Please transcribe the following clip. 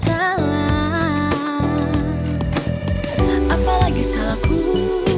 salah. Apalagi salahku?